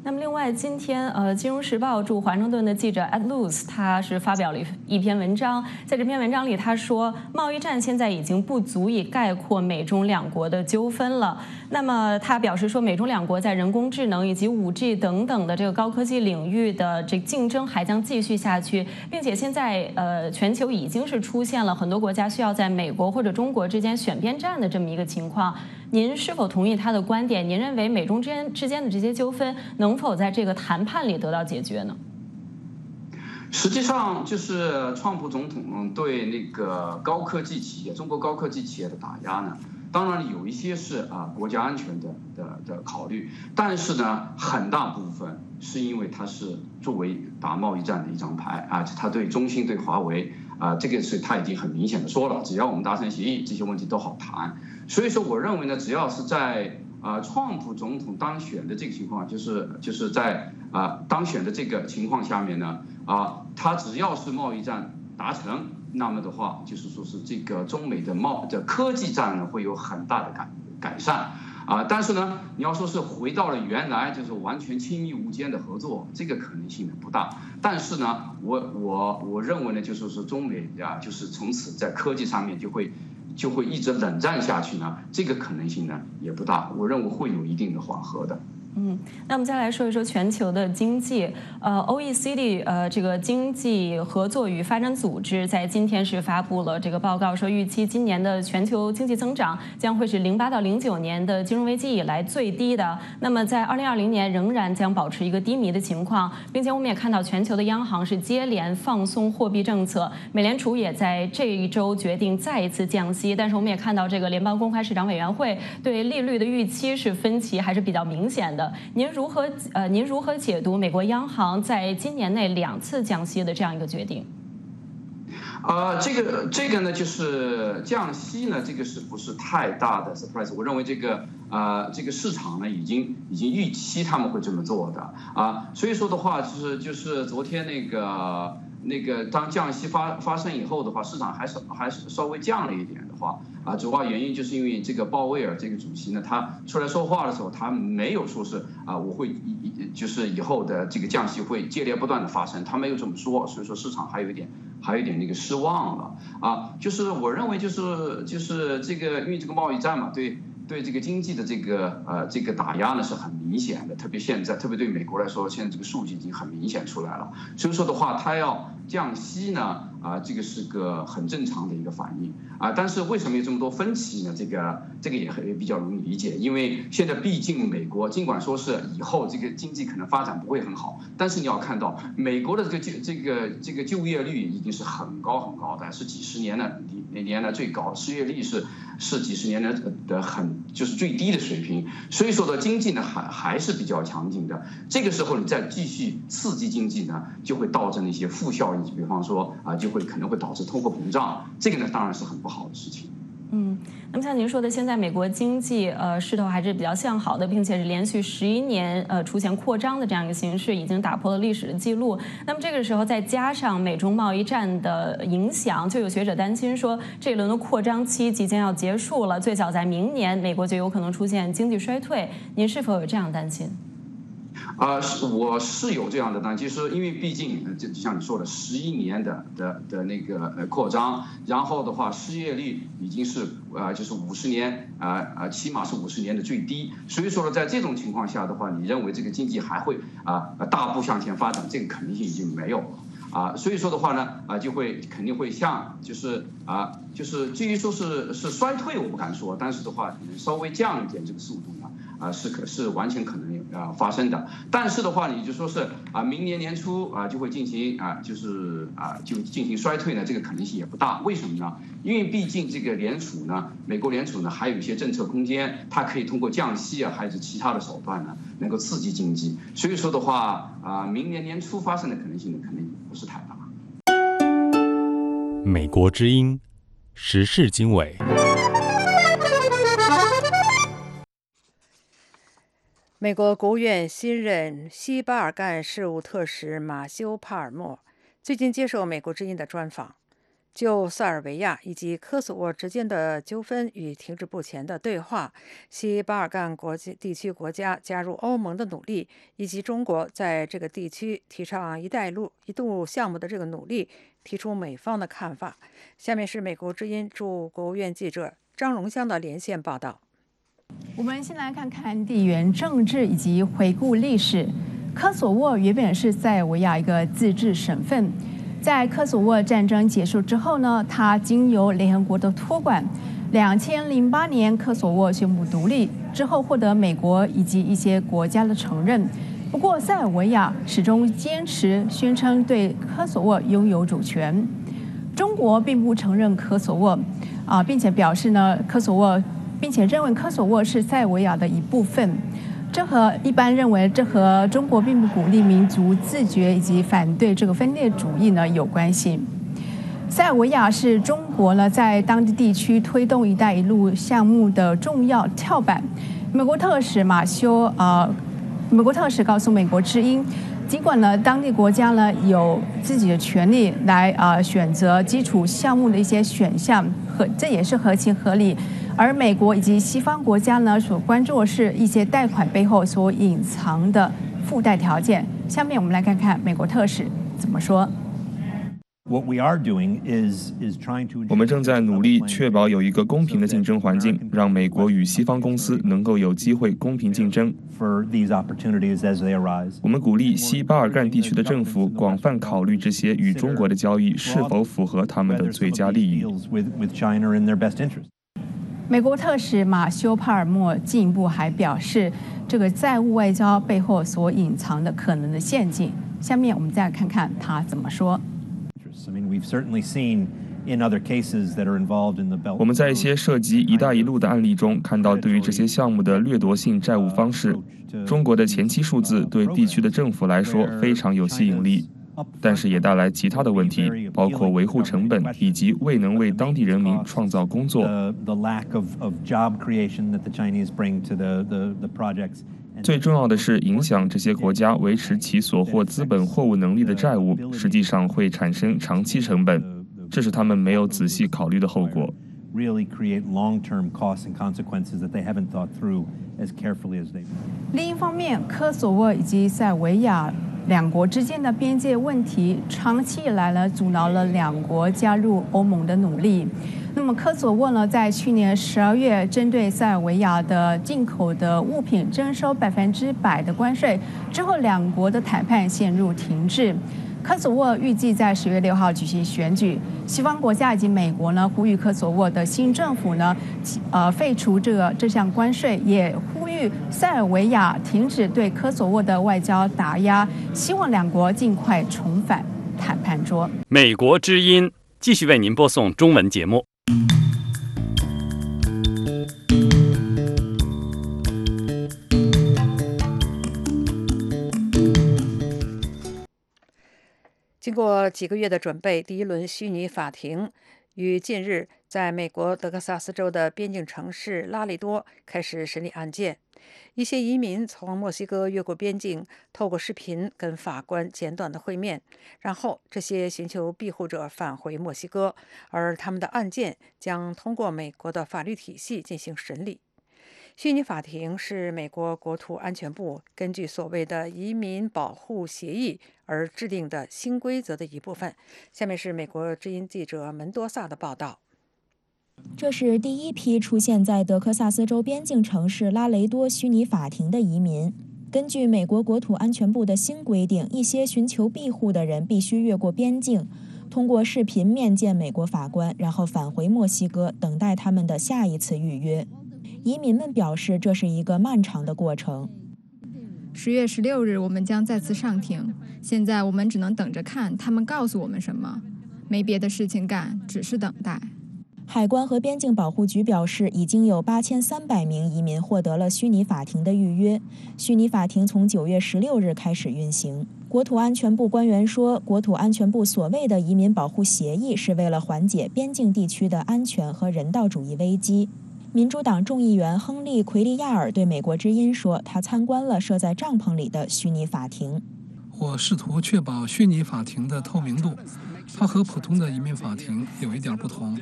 那么另外，今天呃，《金融时报》驻华盛顿的记者 Ed Luce，他是发表了一篇文章，在这篇文章里，他说，贸易战现在已经不足以概括美中两国的纠纷了。那么他表示说，美中两国在人工智能以及五 G 等等的这个高科技领域的这竞争还将继续下去，并且现在呃，全球已经是出现了很多国家需要在美国或者中国之间选边站的这么一个情况。您是否同意他的观点？您认为美中之间之间的这些纠纷能否在这个谈判里得到解决呢？实际上，就是川普总统对那个高科技企业、中国高科技企业的打压呢，当然有一些是啊国家安全的的的考虑，但是呢，很大部分是因为他是作为打贸易战的一张牌啊，他对中兴、对华为啊，这个是他已经很明显的说了，只要我们达成协议，这些问题都好谈。所以说，我认为呢，只要是在啊，创普总统当选的这个情况，就是就是在啊当选的这个情况下面呢，啊，他只要是贸易战达成，那么的话，就是说是这个中美的贸的科技战呢，会有很大的改改善啊。但是呢，你要说是回到了原来就是完全亲密无间的合作，这个可能性呢不大。但是呢，我我我认为呢，就是说中美啊，就是从此在科技上面就会。就会一直冷战下去呢？这个可能性呢也不大，我认为会有一定的缓和的。嗯，那我们再来说一说全球的经济。呃，OECD 呃这个经济合作与发展组织在今天是发布了这个报告，说预期今年的全球经济增长将会是零八到零九年的金融危机以来最低的。那么在二零二零年仍然将保持一个低迷的情况，并且我们也看到全球的央行是接连放松货币政策，美联储也在这一周决定再一次降息。但是我们也看到这个联邦公开市场委员会对利率的预期是分歧还是比较明显的。您如何呃，您如何解读美国央行在今年内两次降息的这样一个决定？啊，这个这个呢，就是降息呢，这个是不是太大的 surprise？我认为这个啊，这个市场呢，已经已经预期他们会这么做的啊，所以说的话，就是就是昨天那个那个当降息发发生以后的话，市场还是还是稍微降了一点的话。啊，主要原因就是因为这个鲍威尔这个主席呢，他出来说话的时候，他没有说是啊，我会以就是以后的这个降息会接连不断的发生，他没有这么说，所以说市场还有一点还有一点那个失望了啊，就是我认为就是就是这个因为这个贸易战嘛，对。对这个经济的这个呃这个打压呢是很明显的，特别现在，特别对美国来说，现在这个数据已经很明显出来了。所以说的话，它要降息呢，啊，这个是个很正常的一个反应啊。但是为什么有这么多分歧呢？这个这个也很比较容易理解，因为现在毕竟美国尽管说是以后这个经济可能发展不会很好，但是你要看到美国的这个就这个这个就业率已经是很高很高的，是几十年的年年来最高，失业率是。是几十年的的很就是最低的水平，所以说的经济呢还还是比较强劲的。这个时候你再继续刺激经济呢，就会导致一些负效应，比方说啊，就会可能会导致通货膨胀。这个呢当然是很不好的事情。嗯，那么像您说的，现在美国经济呃势头还是比较向好的，并且是连续十一年呃出现扩张的这样一个形势，已经打破了历史的记录。那么这个时候再加上美中贸易战的影响，就有学者担心说，这一轮的扩张期即将要结束了，最早在明年美国就有可能出现经济衰退。您是否有这样担心？啊，是我是有这样的担心，是因为毕竟就就像你说的，十一年的的的那个呃扩张，然后的话失业率已经是呃就是五十年啊啊起码是五十年的最低，所以说呢，在这种情况下的话，你认为这个经济还会啊大步向前发展，这个可能性已经没有了啊，所以说的话呢啊就会肯定会像就是啊就是至于说是是衰退我不敢说，但是的话稍微降一点这个速度呢。啊，是可是完全可能啊发生的，但是的话，你就说是啊，明年年初啊就会进行啊，就是啊就进行衰退呢，这个可能性也不大。为什么呢？因为毕竟这个联储呢，美国联储呢还有一些政策空间，它可以通过降息啊，还是其他的手段呢，能够刺激经济。所以说的话啊，明年年初发生的可能性呢，肯定不是太大。美国之音时事经纬。美国国务院新任西巴尔干事务特使马修·帕尔默最近接受《美国之音》的专访，就塞尔维亚以及科索沃之间的纠纷与停滞不前的对话、西巴尔干国际地区国家加入欧盟的努力，以及中国在这个地区提倡“一带一路”一度项目的这个努力，提出美方的看法。下面是美国之音驻国务院记者张荣香的连线报道。我们先来看看地缘政治以及回顾历史。科索沃原本是塞尔维亚一个自治省份，在科索沃战争结束之后呢，它经由联合国的托管，两千零八年科索沃宣布独立之后，获得美国以及一些国家的承认。不过，塞尔维亚始终坚持宣称对科索沃拥有主权。中国并不承认科索沃，啊，并且表示呢，科索沃。并且认为科索沃是塞尔维亚的一部分，这和一般认为这和中国并不鼓励民族自觉以及反对这个分裂主义呢有关系。塞尔维亚是中国呢在当地地区推动“一带一路”项目的重要跳板。美国特使马修啊，美国特使告诉美国之音，尽管呢当地国家呢有自己的权利来啊选择基础项目的一些选项，和这也是合情合理。而美国以及西方国家呢，所关注的是一些贷款背后所隐藏的附带条件。下面我们来看看美国特使怎么说。我们正在努力确保有一个公平的竞争环境，让美国与西方公司能够有机会公平竞争。我们鼓励西巴尔干地区的政府广泛考虑这些与中国的交易是否符合他们的最佳利益。美国特使马修·帕尔默进一步还表示，这个债务外交背后所隐藏的可能的陷阱。下面我们再看看他怎么说。我们在一些涉及“一带一路”的案例中看到，对于这些项目的掠夺性债务方式，中国的前期数字对地区的政府来说非常有吸引力。但是也带来其他的问题，包括维护成本以及未能为当地人民创造工作。最重要的是，影响这些国家维持其所获资本货物能力的债务，实际上会产生长期成本，这是他们没有仔细考虑的后果。另一方面，科索沃以及塞尔维亚。两国之间的边界问题长期以来呢，阻挠了两国加入欧盟的努力。那么科索沃呢，在去年十二月针对塞尔维亚的进口的物品征收百分之百的关税之后，两国的谈判陷入停滞。科索沃预计在十月六号举行选举，西方国家以及美国呢呼吁科索沃的新政府呢，呃废除这个这项关税，也呼吁塞尔维亚停止对科索沃的外交打压，希望两国尽快重返谈判桌。美国之音继续为您播送中文节目。经过几个月的准备，第一轮虚拟法庭于近日在美国德克萨斯州的边境城市拉里多开始审理案件。一些移民从墨西哥越过边境，透过视频跟法官简短的会面，然后这些寻求庇护者返回墨西哥，而他们的案件将通过美国的法律体系进行审理。虚拟法庭是美国国土安全部根据所谓的移民保护协议而制定的新规则的一部分。下面是美国之音记者门多萨的报道。这是第一批出现在德克萨斯州边境城市拉雷多虚拟法庭的移民。根据美国国土安全部的新规定，一些寻求庇护的人必须越过边境，通过视频面见美国法官，然后返回墨西哥等待他们的下一次预约。移民们表示，这是一个漫长的过程。十月十六日，我们将再次上庭。现在我们只能等着看他们告诉我们什么，没别的事情干，只是等待。海关和边境保护局表示，已经有八千三百名移民获得了虚拟法庭的预约。虚拟法庭从九月十六日开始运行。国土安全部官员说，国土安全部所谓的移民保护协议是为了缓解边境地区的安全和人道主义危机。民主党众议员亨利·奎利亚尔对美国之音说：“他参观了设在帐篷里的虚拟法庭。我试图确保虚拟法庭的透明度。它和普通的移民法庭有一点不同，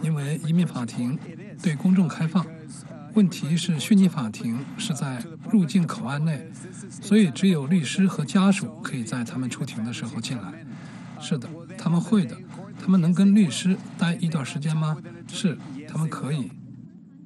因为移民法庭对公众开放。问题是，虚拟法庭是在入境口岸内，所以只有律师和家属可以在他们出庭的时候进来。是的，他们会的。他们能跟律师待一段时间吗？是，他们可以。”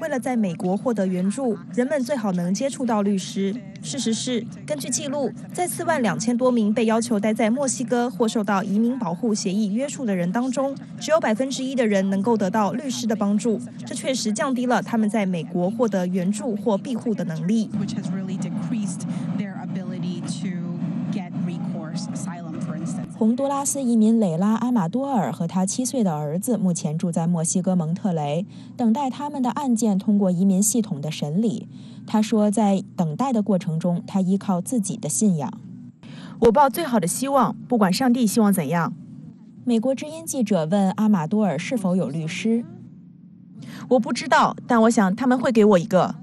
为了在美国获得援助，人们最好能接触到律师。事实是，根据记录，在四万两千多名被要求待在墨西哥或受到移民保护协议约束的人当中，只有百分之一的人能够得到律师的帮助。这确实降低了他们在美国获得援助或庇护的能力。洪都拉斯移民蕾拉·阿马多尔和他七岁的儿子目前住在墨西哥蒙特雷，等待他们的案件通过移民系统的审理。他说，在等待的过程中，他依靠自己的信仰。我抱最好的希望，不管上帝希望怎样。美国之音记者问阿马多尔是否有律师。我不知道，但我想他们会给我一个。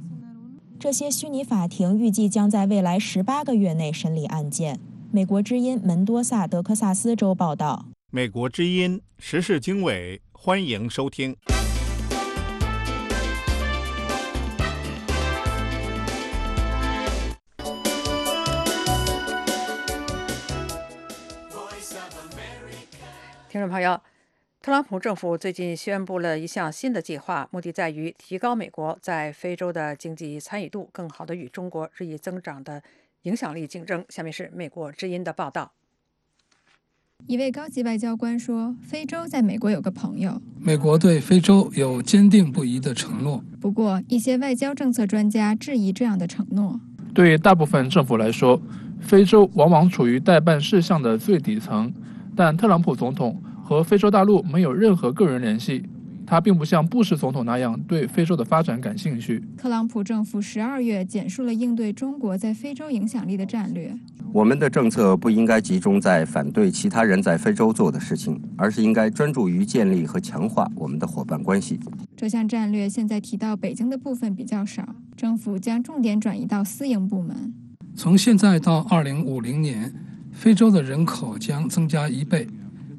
这些虚拟法庭预计将在未来十八个月内审理案件。美国之音门多萨德克萨斯州报道。美国之音时事经纬，欢迎收听。听众朋友，特朗普政府最近宣布了一项新的计划，目的在于提高美国在非洲的经济参与度，更好的与中国日益增长的。影响力竞争。下面是美国之音的报道。一位高级外交官说：“非洲在美国有个朋友。美国对非洲有坚定不移的承诺。不过，一些外交政策专家质疑这样的承诺。对大部分政府来说，非洲往往处于代办事项的最底层。但特朗普总统和非洲大陆没有任何个人联系。”他并不像布什总统那样对非洲的发展感兴趣。特朗普政府十二月简述了应对中国在非洲影响力的战略。我们的政策不应该集中在反对其他人在非洲做的事情，而是应该专注于建立和强化我们的伙伴关系。这项战略现在提到北京的部分比较少，政府将重点转移到私营部门。从现在到二零五零年，非洲的人口将增加一倍，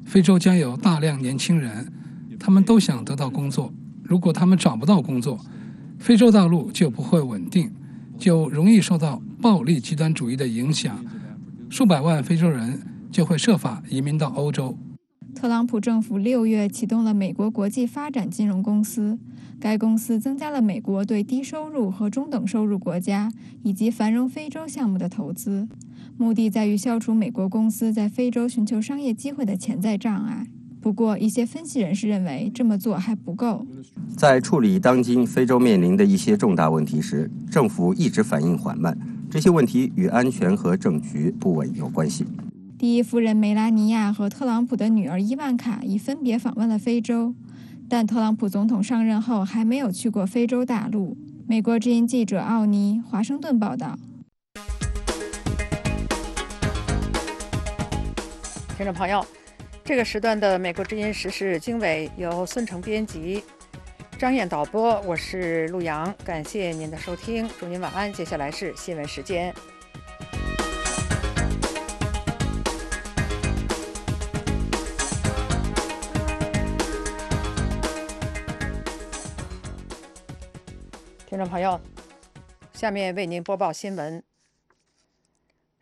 非洲将有大量年轻人。他们都想得到工作，如果他们找不到工作，非洲大陆就不会稳定，就容易受到暴力极端主义的影响，数百万非洲人就会设法移民到欧洲。特朗普政府六月启动了美国国际发展金融公司，该公司增加了美国对低收入和中等收入国家以及繁荣非洲项目的投资，目的在于消除美国公司在非洲寻求商业机会的潜在障碍。不过，一些分析人士认为这么做还不够。在处理当今非洲面临的一些重大问题时，政府一直反应缓慢。这些问题与安全和政局不稳有关系。第一夫人梅拉尼亚和特朗普的女儿伊万卡已分别访问了非洲。但特朗普总统上任后还没有去过非洲大陆。美国之音记者奥尼华盛顿报道。听众朋友，这个时段的美国之音时事经纬由孙成编辑，张燕导播，我是陆阳，感谢您的收听，祝您晚安。接下来是新闻时间。听众朋友，下面为您播报新闻。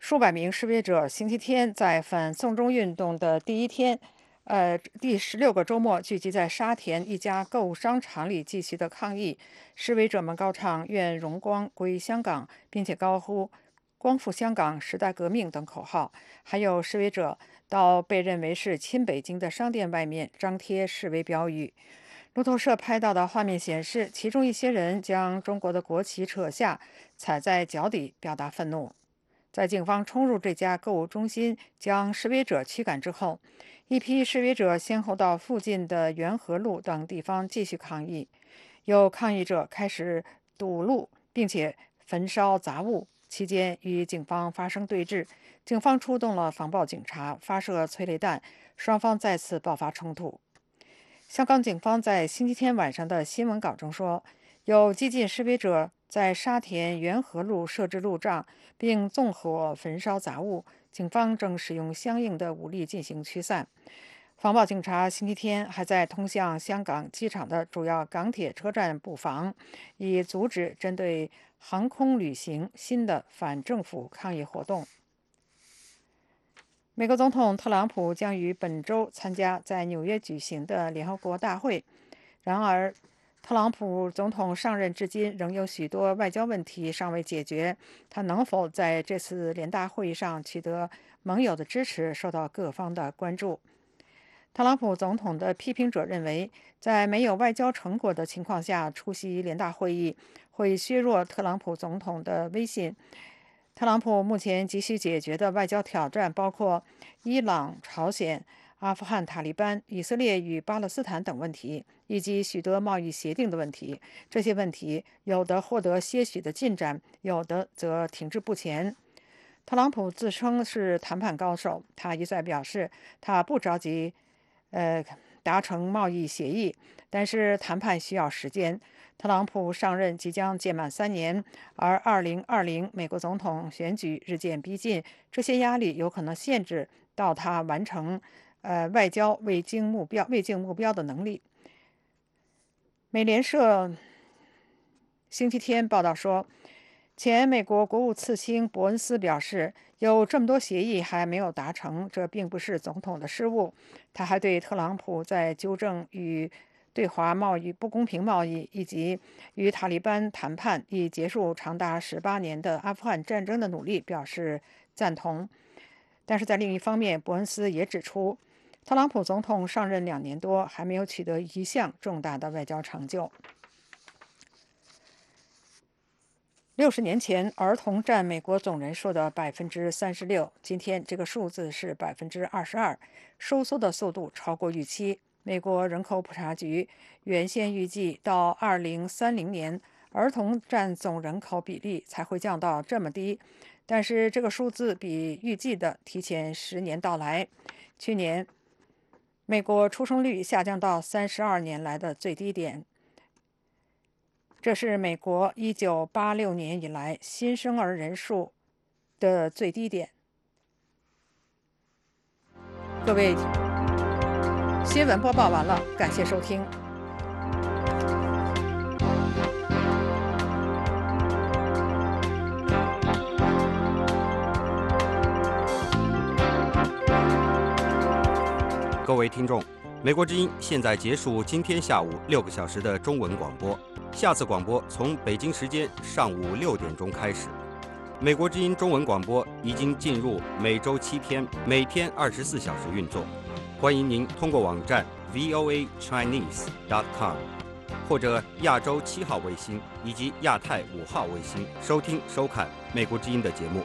数百名示威者星期天在反送中运动的第一天，呃，第十六个周末聚集在沙田一家购物商场里继续的抗议。示威者们高唱“愿荣光归香港”，并且高呼“光复香港、时代革命”等口号。还有示威者到被认为是亲北京的商店外面张贴示威标语。路透社拍到的画面显示，其中一些人将中国的国旗扯下，踩在脚底，表达愤怒。在警方冲入这家购物中心，将示威者驱赶之后，一批示威者先后到附近的元和路等地方继续抗议。有抗议者开始堵路，并且焚烧杂物，期间与警方发生对峙，警方出动了防暴警察，发射催泪弹，双方再次爆发冲突。香港警方在星期天晚上的新闻稿中说，有激进示威者在沙田元和路设置路障，并纵火焚烧杂物。警方正使用相应的武力进行驱散。防暴警察星期天还在通向香港机场的主要港铁车站布防，以阻止针对航空旅行新的反政府抗议活动。美国总统特朗普将于本周参加在纽约举行的联合国大会。然而，特朗普总统上任至今仍有许多外交问题尚未解决，他能否在这次联大会议上取得盟友的支持，受到各方的关注。特朗普总统的批评者认为，在没有外交成果的情况下出席联大会议，会削弱特朗普总统的威信。特朗普目前急需解决的外交挑战包括伊朗、朝鲜、阿富汗塔利班、以色列与巴勒斯坦等问题，以及许多贸易协定的问题。这些问题有的获得些许的进展，有的则停滞不前。特朗普自称是谈判高手，他一再表示他不着急，呃，达成贸易协议，但是谈判需要时间。特朗普上任即将届满三年，而2020美国总统选举日渐逼近，这些压力有可能限制到他完成呃外交未经目标未尽目标的能力。美联社星期天报道说，前美国国务次卿伯恩斯表示，有这么多协议还没有达成，这并不是总统的失误。他还对特朗普在纠正与对华贸易不公平贸易以及与塔利班谈判以结束长达十八年的阿富汗战争的努力表示赞同，但是在另一方面，伯恩斯也指出，特朗普总统上任两年多还没有取得一项重大的外交成就。六十年前，儿童占美国总人数的百分之三十六，今天这个数字是百分之二十二，收缩的速度超过预期。美国人口普查局原先预计，到二零三零年，儿童占总人口比例才会降到这么低，但是这个数字比预计的提前十年到来。去年，美国出生率下降到三十二年来的最低点，这是美国一九八六年以来新生儿人数的最低点。各位。新闻播报完了，感谢收听。各位听众，美国之音现在结束今天下午六个小时的中文广播，下次广播从北京时间上午六点钟开始。美国之音中文广播已经进入每周七天、每天二十四小时运作。欢迎您通过网站 voachinese.com 或者亚洲七号卫星以及亚太五号卫星收听收看美国之音的节目。